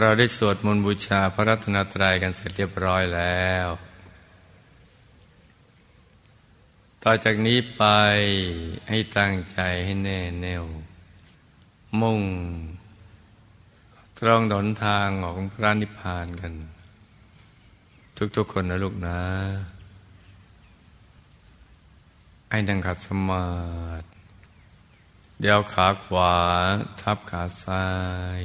เราได้สวดมนต์บูชาพระรัตนตรัยกันเสร็จเรียบร้อยแล้ว ต่อจากนี้ไปให้ตั้งใจให้แน่แน่ว มุ่ง ตรองหนทางของพระนิพพานกัน ทุกๆคนนะลูกนะให้นั่งขัดสมาธิเดี๋ยวขาขวา ทับขาซ้าย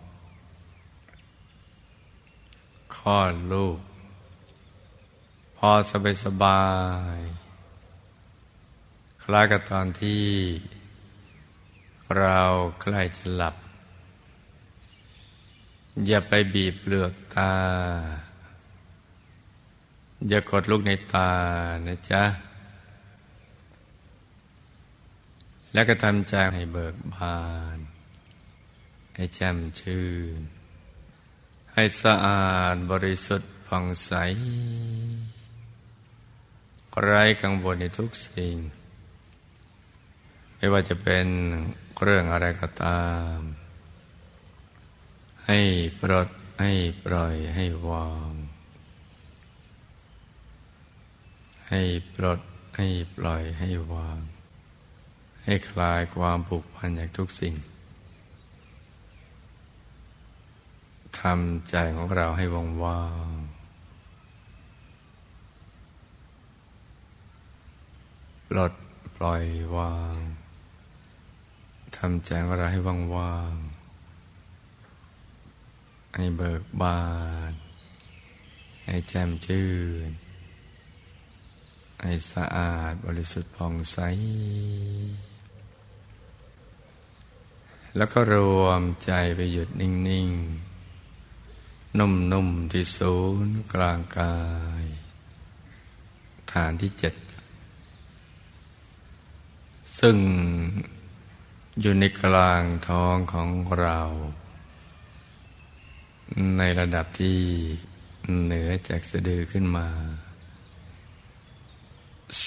คลอดลูก พอสบายสบาย คล้ายกับตอนที่ เราใกล้จะหลับ อย่าไปบีบเปลือกตา อย่ากดลูกในตานะจ๊ะ แล้วก็ทำใจให้เบิกบาน ให้แจ่มชื่น ให้สะอาดบริสุทธิ์ผ่องใส ไร้กังวลในทุกสิ่ง ไม่ว่าจะเป็นเรื่องอะไรก็ตาม ให้ปลดให้ปล่อยให้วาง ให้ปลดให้ปล่อยให้วาง ให้คลายความผูกพันจากทุกสิ่ง ทำใจของเราให้ว่างว่างปลดปล่อยวาง ทำใจของเราให้ว่างว่างให้เบิกบาน ให้แจ่มชื่น ให้สะอาดบริสุทธิ์ผ่องใสแล้วก็รวมใจไปหยุดนิ่ง ๆ นุ่มๆที่ศูนย์กลางกาย ฐานที่เจ็ด ซึ่งอยู่ในกลางท้องของเรา ในระดับที่เหนือจากสะดือขึ้นมา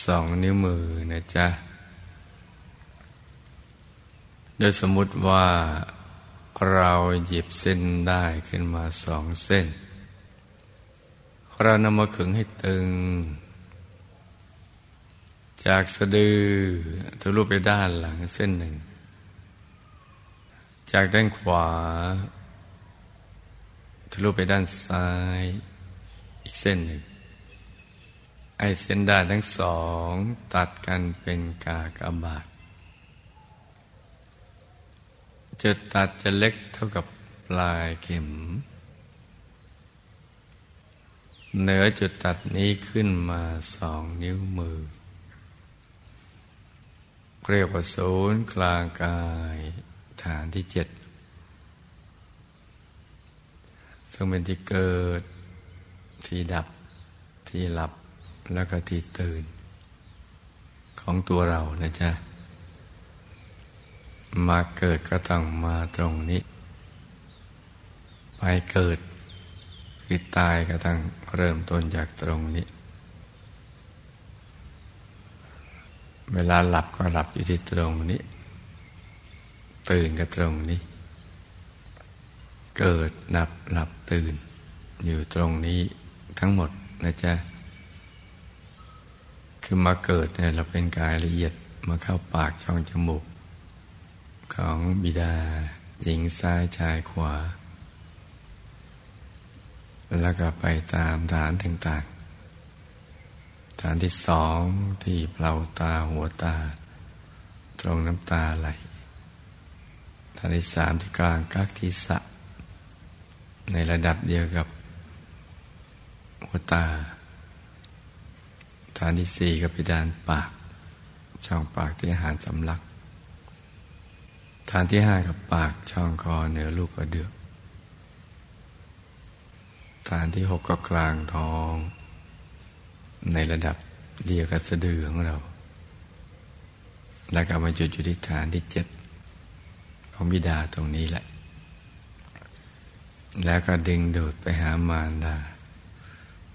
สองนิ้วมือนะจ๊ะ โดยสมมุติว่า เราหยิบเส้นได้ขึ้นมาสองเส้น เรานำมาขึงให้ตึง จากสะดือทะลุไปด้านหลังเส้นหนึ่ง จากด้านขวาทะลุไปด้านซ้าย อีกเส้นหนึ่ง ไอเส้นด้านทั้งสอง ตัดกันเป็นกากบาท จุดตัดจะเล็กเท่ากับปลายเข็ม เหนือจุดตัดนี้ขึ้นมาสองนิ้วมือ เรียกว่าศูนย์กลางกายฐานที่เจ็ดซึ่งเป็นที่เกิดที่ดับที่หลับแล้วก็ที่ตื่น ของตัวเรานะจ๊ะ มาเกิดก็ต้องมาตรงนี้ ไปเกิดคือตายก็ต้องเริ่มต้นจากตรงนี้ เวลาหลับก็หลับอยู่ที่ตรงนี้ ตื่นก็ตรงนี้ เกิดหลับหลับตื่น อยู่ตรงนี้ทั้งหมดนะจ๊ะคือมาเกิดเนี่ยเราเป็นกายละเอียดมาเข้าปากช่องจมูก ของบิดา หญิงซ้ายชายขวา แล้วก็ไปตามฐานต่างๆ ฐานที่สองที่เปล่าตาหัวตา ตรงน้ำตาไหลฐานที่สามที่กลางกักที่สะ ในระดับเดียวกับหัวตา ฐานที่สี่กับพิดานปาก ช่องปากที่อาหารสำลัก ฐานที่ห้ากับปากช่องคอเหนือลูกกระเดือกฐานที่หกก็กลางท้อง ในระดับเดียวกับสะดือของเรา แล้วก็มาจุดจุดที่ฐานที่เจ็ดของบิดาตรงนี้แหละ แล้วก็ดึงดูดไปหามารดา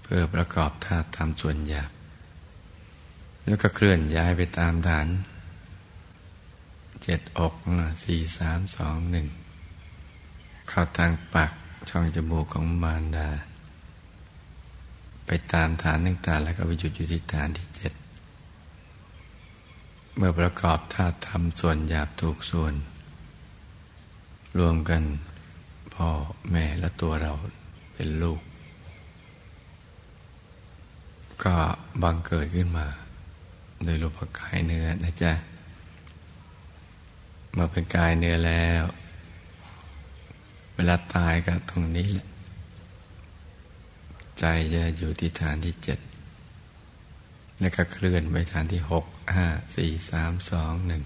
เพื่อประกอบธาตุตามส่วนหยาบแล้วก็เคลื่อนย้ายไปตามฐาน เจ็ดอกสี่สามสองหนึ่งเข้าทางปากช่องจมูกของมารดา ไปตามฐานต่างๆแล้วก็ไปหยุดอยู่ที่ฐานที่เจ็ดเมื่อประกอบธาตุทำส่วนหยาบถูกส่วน รวมกันพ่อแม่และตัวเราเป็นลูก ก็บังเกิดขึ้นมา โดยรูปกายเนื้อนะจ๊ะ มาเป็นกายเนื้อแล้ว เวลาตายก็ตรงนี้แหละ ใจจะอยู่ที่ฐานที่เจ็ด แล้วก็เคลื่อนไปฐานที่หกห้าสี่สามสองหนึ่ง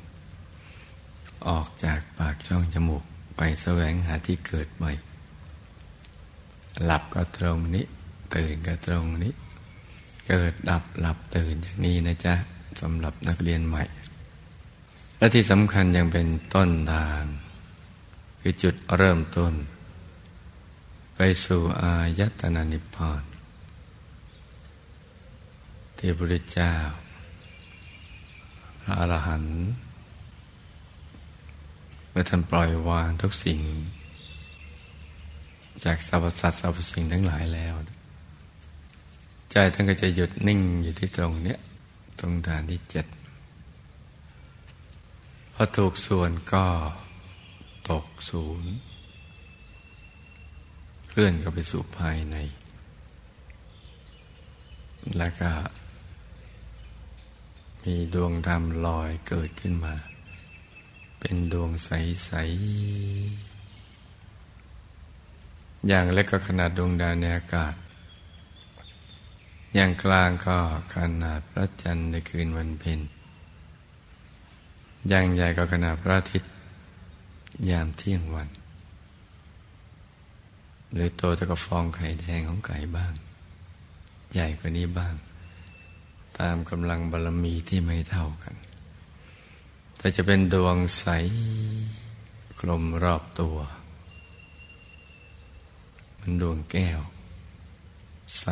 ออกจากปากช่องจมูกไปแสวงหาที่เกิดใหม่ หลับก็ตรงนี้ ตื่นก็ตรงนี้ เกิดดับหลับตื่นอย่างนี้นะจ๊ะสำหรับนักเรียนใหม่ และที่สำคัญยังเป็นต้นทาง คือจุดเริ่มต้น ไปสู่อายตนะนิพพานที่พระเจ้าพระอรหันต์เมื่อท่านปล่อยวางทุกสิ่ง จากสรรพสัตว์สรรพสิ่งทั้งหลายแล้ว ใจท่านก็จะหยุดนิ่งอยู่ที่ตรงเนี้ย ตรงฐานที่เจ็ด พอถูกส่วนก็ตกศูนย์เคลื่อนก็ไปสู่ภายใน แล้วก็ มีดวงธรรมลอยเกิดขึ้นมา เป็นดวงใส ๆ อย่างเล็กก็ขนาดดวงดาวในอากาศ อย่างกลางก็ขนาดพระจันทร์ในคืนวันเพ็ญ ย่างใหญ่ก็ขนาดพระอาทิตย์ ยามเที่ยงวัน หรือโตเท่ากับฟองไข่แดงของไก่บ้าง ใหญ่กว่านี้บ้าง ตามกำลังบารมีที่ไม่เท่ากัน แต่จะเป็นดวงใสกลมรอบตัว มันดวงแก้ว ใส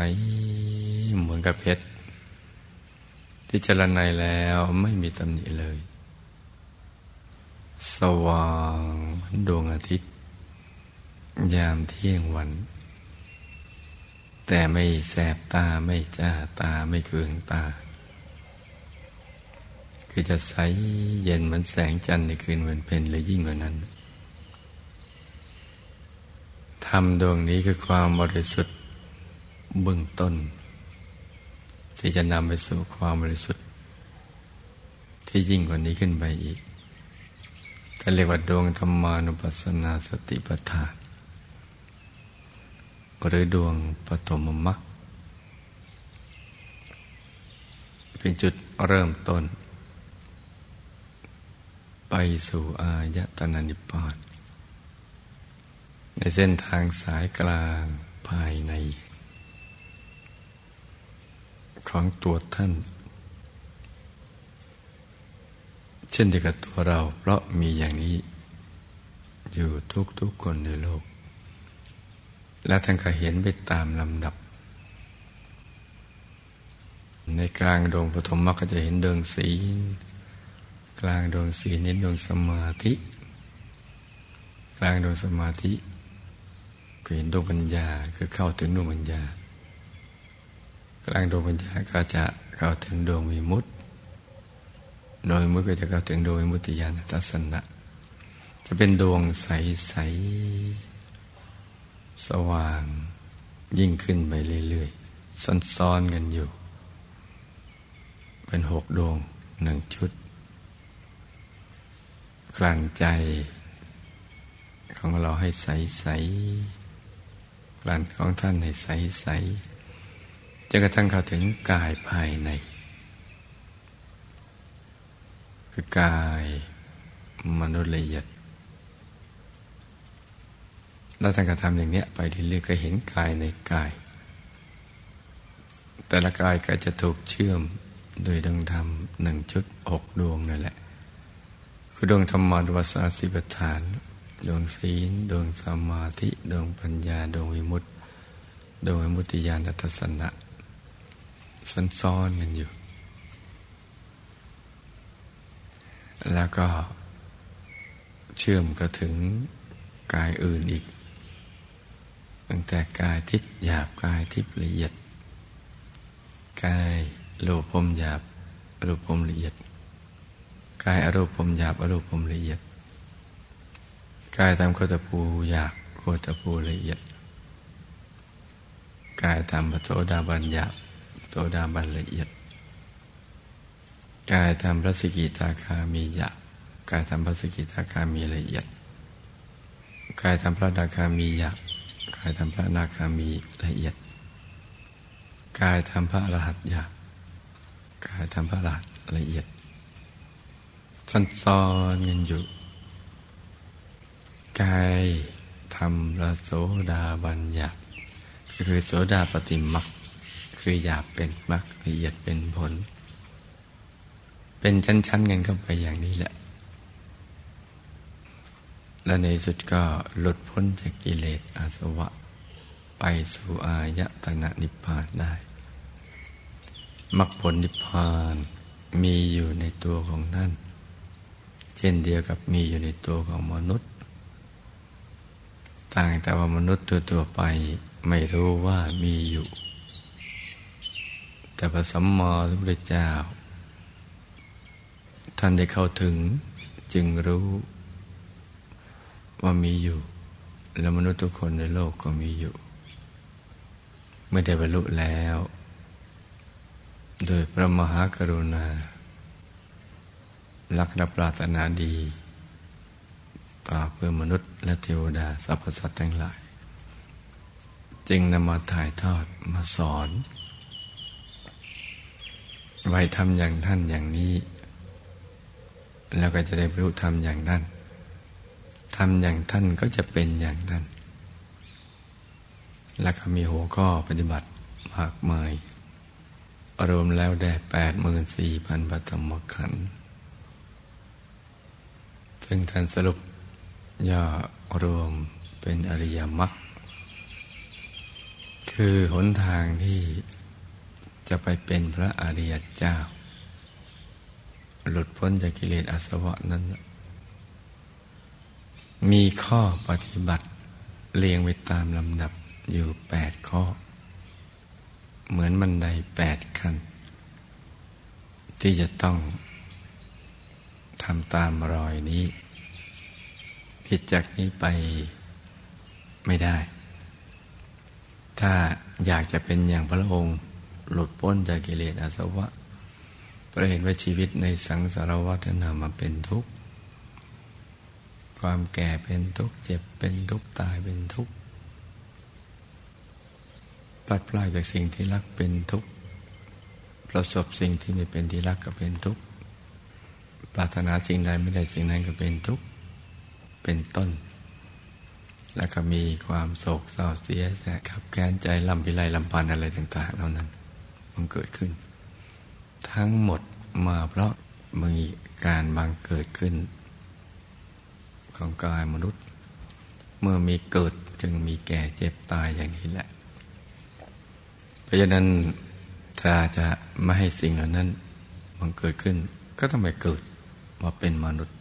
เหมือนกับเพชรที่จรณัยแล้วไม่มีตำหนิเลย สว่างดวงอาทิตย์ ยามเที่ยงวัน แต่ไม่แสบตาไม่จ้าตาไม่เคืองตา คือจะใสเย็นเหมือนแสงจันทร์ในคืนวันเพ็ญหรือยิ่งกว่านั้นทำดวงนี้คือความบริสุทธิ์เบื้องต้น ที่จะนำไปสู่ความบริสุทธิ์ ที่ยิ่งกว่านี้ขึ้นไปอีก ก็เรียกว่าดวงธรรมานุปัสสนาสติปัฏฐาน หรือดวงปฐมมรรคเป็นจุดเริ่มต้น ไปสู่อายตนะนิพพานในเส้นทางสายกลางภายใน ของตัวท่าน เช่นเดียวกับตัวเรา เพราะมีอย่างนี้ อยู่ทุกๆคนในโลก และท่านก็เห็นไปตามลำดับ ในกลางดวงปฐมมรรคก็จะเห็นดวงศีลกลางดวงศีลนี้ดวงสมาธิ กลางดวงสมาธิก็เห็นดวงปัญญาคือเข้าถึงดวงปัญญากลางดวงปัญญาก็จะเข้าถึงดวงวิมุตติ โดยมุตก็จะเข้าถึงโดยมุติยานทัศนะ จะเป็นดวงใสๆสสว่างยิ่งขึ้นไปเรื่อยๆซ้อนๆกันอยู่ เป็นหกดวงหนึ่งชุด กลั่นใจ ของเราให้ใสๆกลั่นของท่านให้ใสๆจนกระทั่งเข้าถึงกายภายใน คือกายมนุษย์ละเอียดแล้วท่านก็ทำอย่างเนี้ยไปเรื่อยๆก็เห็นกายในกาย แต่ละกายก็จะถูกเชื่อมโดยดวงธรรมหนึ่งชุดหกดวงนั่นแหละ คือดวงธรรมวัสสิปฐาน ดวงศีล ดวงสมาธิ ดวงปัญญา ดวงวิมุตติ ดวงวิมุตติญาณทัศนะซ้อนๆกันอยู่ แล้วก็เชื่อมก็ถึงกายอื่นอีก ตั้งแต่กายทิพย์หยาบกายทิพย์ละเอียด กายโลภมหยาบรูปพมละเอียด กายอรูปพมหยาบอรูปพมละเอียด กายทำโคตภูหยาบโคตภูละเอียด กายทำปโสดาบันหยาบโสดาบันละเอียด กายทำพระสกิทาคามีหยาบกายทำพระสกิทาคามีละเอียด กายทำพระนาคามีหยาบกายทำพระนาคามีละเอียด กายทำพระอรหัตหยาบกายทำพระอรหัตละเอียดซันซ้อนกันอยู่ กายทำพระโสดาบันหยาบก็คือโสดาปฏิมักคือหยาบเป็นมักละเอียดเป็นผล เป็นชั้นๆกันเข้าไปอย่างนี้แหละ และในสุดก็หลุดพ้นจากกิเลสอาสวะ ไปสู่อายตนะนิพพานได้มรรคผลนิพพานมีอยู่ในตัวของท่าน เช่นเดียวกับมีอยู่ในตัวของมนุษย์ ต่างแต่ว่ามนุษย์ตัวตัวไปไม่รู้ว่ามีอยู่ แต่พระสัมมาสัมพุทธเจ้า ท่านได้เข้าถึงจึงรู้ว่ามีอยู่ แล้วมนุษย์ทุกคนในโลกก็มีอยู่ ไม่ได้บรรลุแล้ว โดยพระมหากรุณาลักนับปรารถนาดี ต่อเพื่อมนุษย์และเทวดาสรรพสัตว์ทั้งหลาย จึงนำมาถ่ายทอดมาสอนไว้ทำอย่างท่านอย่างนี้ แล้วก็จะได้บรรลุธรรมอย่างท่านทำอย่างท่านก็จะเป็นอย่างท่าน แล้วก็มีหัวข้อปฏิบัติมากมายรวมแล้วได้แปดหมื่นสี่พันปฐมขันธ์ซึ่งท่านสรุปย่อรวมเป็นอริยมรรค คือหนทางที่จะไปเป็นพระอริยเจ้า หลุดพ้นจากกิเลสอาสวะนั้น มีข้อปฏิบัติเรียงไปตามลำดับอยู่แปดข้อ เหมือนบันไดแปดขั้น ที่จะต้องทำตามรอยนี้ ผิดจากนี้ไปไม่ได้ ถ้าอยากจะเป็นอย่างพระองค์ หลุดพ้นจากกิเลสอาสวะ ประเห็นว่าชีวิตในสังสารวัฏนามาเป็นทุกข์ ความแก่เป็นทุกข์ เจ็บเป็นทุกข์ ตายเป็นทุกข์ปัดปลายจากสิ่งที่รักเป็นทุกข์ ประสบสิ่งที่ไม่เป็นที่รักก็เป็นทุกข์ ปรารถนาสิ่งใดไม่ได้สิ่งนั้นก็เป็นทุกข์ เป็นต้น แล้วก็มีความโศกเศร้าเสียแสขับแค้นใจลำพิไรลำพันอะไรต่าง ๆ เหล่านั้น มันเกิดขึ้น ทั้งหมดมาเพราะมีการบังเกิดขึ้น ของกายมนุษย์ เมื่อมีเกิดจึงมีแก่เจ็บตายอย่างนี้แหละ เพราะฉะนั้นถ้าจะไม่ให้สิ่งเหล่านั้นมันเกิดขึ้น ก็ต้องไปเกิดมาเป็นมนุษย์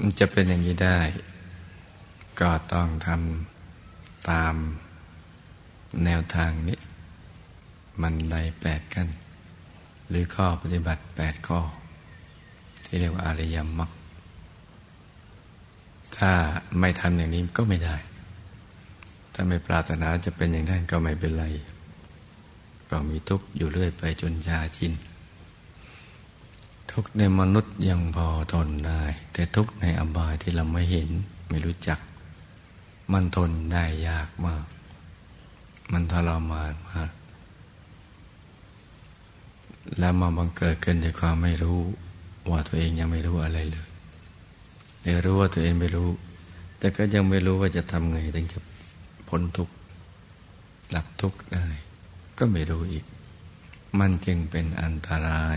มันจะเป็นอย่างนี้ได้ ก็ต้องทำตามแนวทางนี้ มันใดแปดกัน หรือข้อปฏิบัติแปดข้อ ที่เรียกว่าอริยมรรคถ้าไม่ทำอย่างนี้ก็ไม่ได้ ถ้าไม่ปรารถนาจะเป็นอย่างนั้นก็ไม่เป็นไร ก็มีทุกข์อยู่เรื่อยไปจนยาชิน ทุกข์ในมนุษย์ยังพอทนได้ แต่ทุกข์ในอบายที่เราไม่เห็นไม่รู้จัก มันทนได้ยากมาก มันทรมานมาก แล้วมาบังเกิดขึ้นจากความไม่รู้ว่าตัวเองยังไม่รู้อะไรเลยเดี๋ยรู้ว่าตัวเองไม่รู้ แต่ก็ยังไม่รู้ว่าจะทำไงถึงจะพ้นทุกข์ดับทุกข์ได้ ก็ไม่รู้อีก มันจึงเป็นอันตราย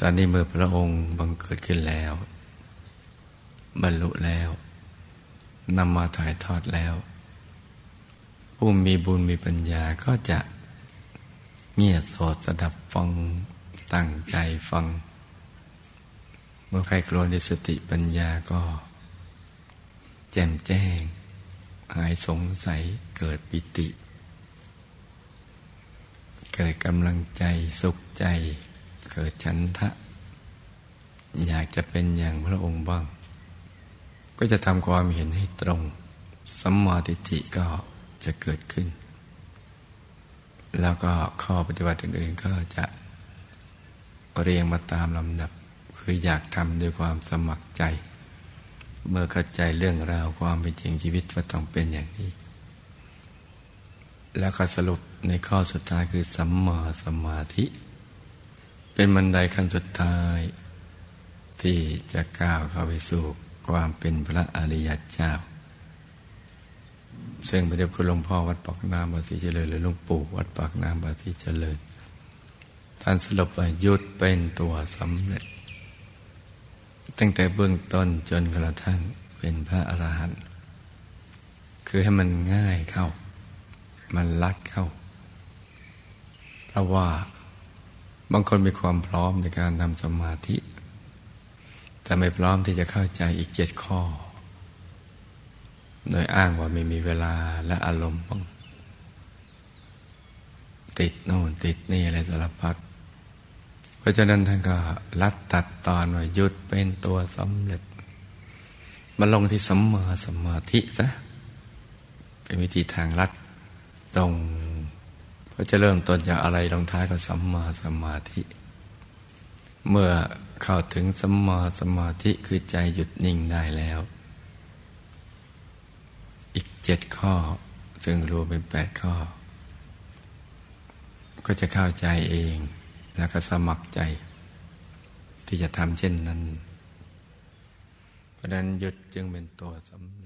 ตอนนี้เมื่อพระองค์บังเกิดขึ้นแล้ว บรรลุแล้วนำมาถ่ายทอดแล้ว ผู้มีบุญมีปัญญาก็จะ เงียบสดสดับฟังตั้งใจฟัง เมื่อใครโครนในสติปัญญาก็ แจ่มแจ้ง หายสงสัยเกิดปิติ เกิดกำลังใจสุขใจ เกิดฉันทะ อยากจะเป็นอย่างพระองค์บ้าง ก็จะทำความเห็นให้ตรงสัมมาทิฏฐิก็จะเกิดขึ้น แล้วก็ข้อปฏิบัติอื่นๆก็จะเรียงมาตามลำดับ คืออยากทำด้วยความสมัครใจ เมื่อเข้าใจเรื่องราวความเป็นจริงชีวิตว่าต้องเป็นอย่างนี้ แล้วก็สรุปในข้อสุดท้ายคือสัมมาสมาธิ เป็นบันไดขั้นสุดท้าย ที่จะก้าวเข้าไปสู่ความเป็นพระอริยเจ้า ซึ่งพระเดชคุณหลวงพ่อวัดปากน้ำบาสีเจริญหรือหลวงปู่วัดปากน้ำบาสีเจริญ ท่านสรุปว่ายุดเป็นตัวสำเร็จ ตั้งแต่เบื้องต้นจนกระทั่งเป็นพระอรหันต์คือให้มันง่ายเข้า มันลัดเข้า เพราะว่าบางคนมีความพร้อมในการทำสมาธิ แต่ไม่พร้อมที่จะเข้าใจอีกเจ็ดข้อ โดยอ้างว่าไม่มีเวลาและอารมณ์บ้างติดโน่นติดนี่อะไรสารพัดเพราะฉะนั้นท่านก็ลัดตัดตอนว่าหยุดเป็นตัวสำเร็จมาลงที่สัมมาสมาธิซะเป็นวิธีทางลัดตรงเพราะจะเริ่มต้นจากอะไรลงท้ายก็สัมมาสมาธิ เมื่อเข้าถึงสัมมาสมาธิคือใจหยุดนิ่งได้แล้ว เจ็ดข้อ ซึ่งรวมเป็นแปดข้อ ก็จะเข้าใจเองแล้วก็สมัครใจ ที่จะทำเช่นนั้น เพราะนั้นหยุดจึงเป็นตัวสำเร็จ